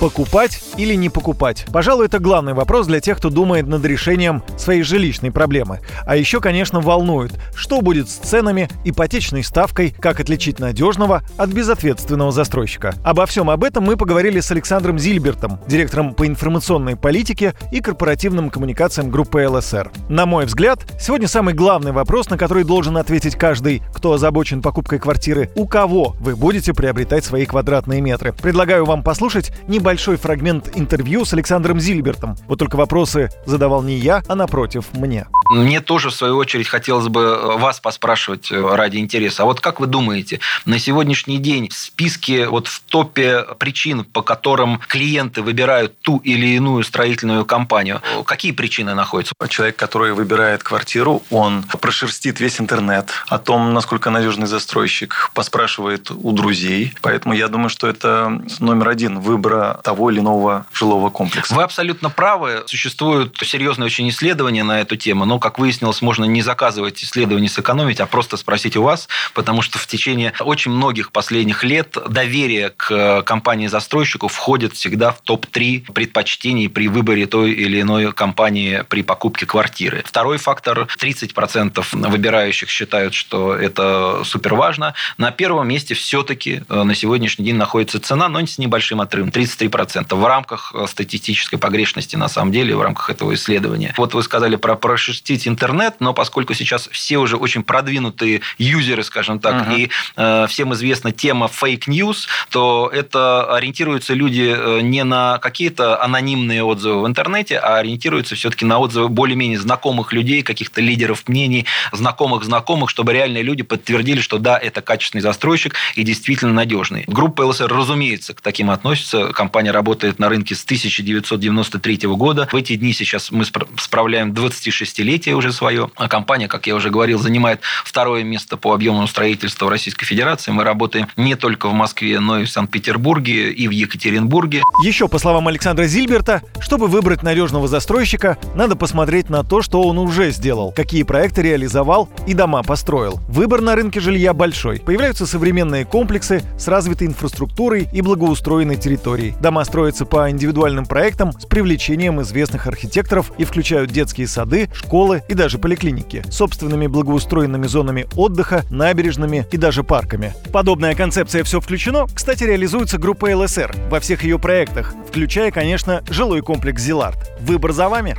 Покупать или не покупать? Пожалуй, это главный вопрос для тех, кто думает над решением своей жилищной проблемы. А еще, конечно, волнует, что будет с ценами, ипотечной ставкой, как отличить надежного от безответственного застройщика. Обо всем об этом мы поговорили с Александром Зильбертом, директором по информационной политике и корпоративным коммуникациям группы ЛСР. На мой взгляд, сегодня самый главный вопрос, на который должен ответить каждый, кто озабочен покупкой квартиры, у кого вы будете приобретать свои квадратные метры. Предлагаю вам послушать небольшой фрагмент интервью с Александром Зильбертом. Вот только вопросы задавал не я, а напротив мне. Мне тоже, в свою очередь, хотелось бы э, вас поспрашивать э, ради интереса. А вот как вы думаете, на сегодняшний день в списке, вот в топе причин, по которым клиенты выбирают ту или иную строительную компанию, какие причины находятся? Человек, который выбирает квартиру, он прошерстит весь интернет о том, насколько надежный застройщик, поспрашивает у друзей. Поэтому я думаю, что это номер один выбора того или иного жилого комплекса. Вы абсолютно правы. Существуют серьезные очень исследования на эту тему, но как выяснилось, можно не заказывать исследования сэкономить, а просто спросить у вас, потому что в течение очень многих последних лет доверие к компании-застройщику входит всегда в топ-3 предпочтений при выборе той или иной компании при покупке квартиры. Второй фактор, 30% выбирающих считают, что это супер важно. На первом месте все-таки э, на сегодняшний день находится цена, но с небольшим отрывом, 33%. В рамках э, статистической погрешности, на самом деле, в рамках этого исследования. Вот вы сказали про прошерстить запустить интернет, но поскольку сейчас все уже очень продвинутые юзеры, скажем так, uh-huh. и э, всем известна тема fake news, то это ориентируются люди э, не на какие-то анонимные отзывы в интернете, а ориентируются все-таки на отзывы более-менее знакомых людей, каких-то лидеров мнений, знакомых знакомых, чтобы реальные люди подтвердили, что да, это качественный застройщик и действительно надежный. Группа ЛСР, разумеется, к таким относится. Компания работает на рынке с 1993 года. В эти дни сейчас мы справляем 26-летие десятилетие уже свое. А компания, как я уже говорил, занимает второе место по объему строительства в Российской Федерации. Мы работаем не только в Москве, но и в Санкт-Петербурге и в Екатеринбурге. Еще, по словам Александра Зильберта, чтобы выбрать надежного застройщика, надо посмотреть на то, что он уже сделал, какие проекты реализовал и дома построил. Выбор на рынке жилья большой. Появляются современные комплексы с развитой инфраструктурой и благоустроенной территорией. Дома строятся по индивидуальным проектам с привлечением известных архитекторов и включают детские сады, школы, школы и даже поликлиники, собственными благоустроенными зонами отдыха, набережными и даже парками. Подобная концепция «Все включено», кстати, реализуется группой ЛСР во всех ее проектах, включая, конечно, жилой комплекс «Зилард». Выбор за вами.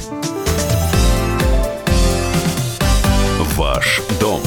Ваш дом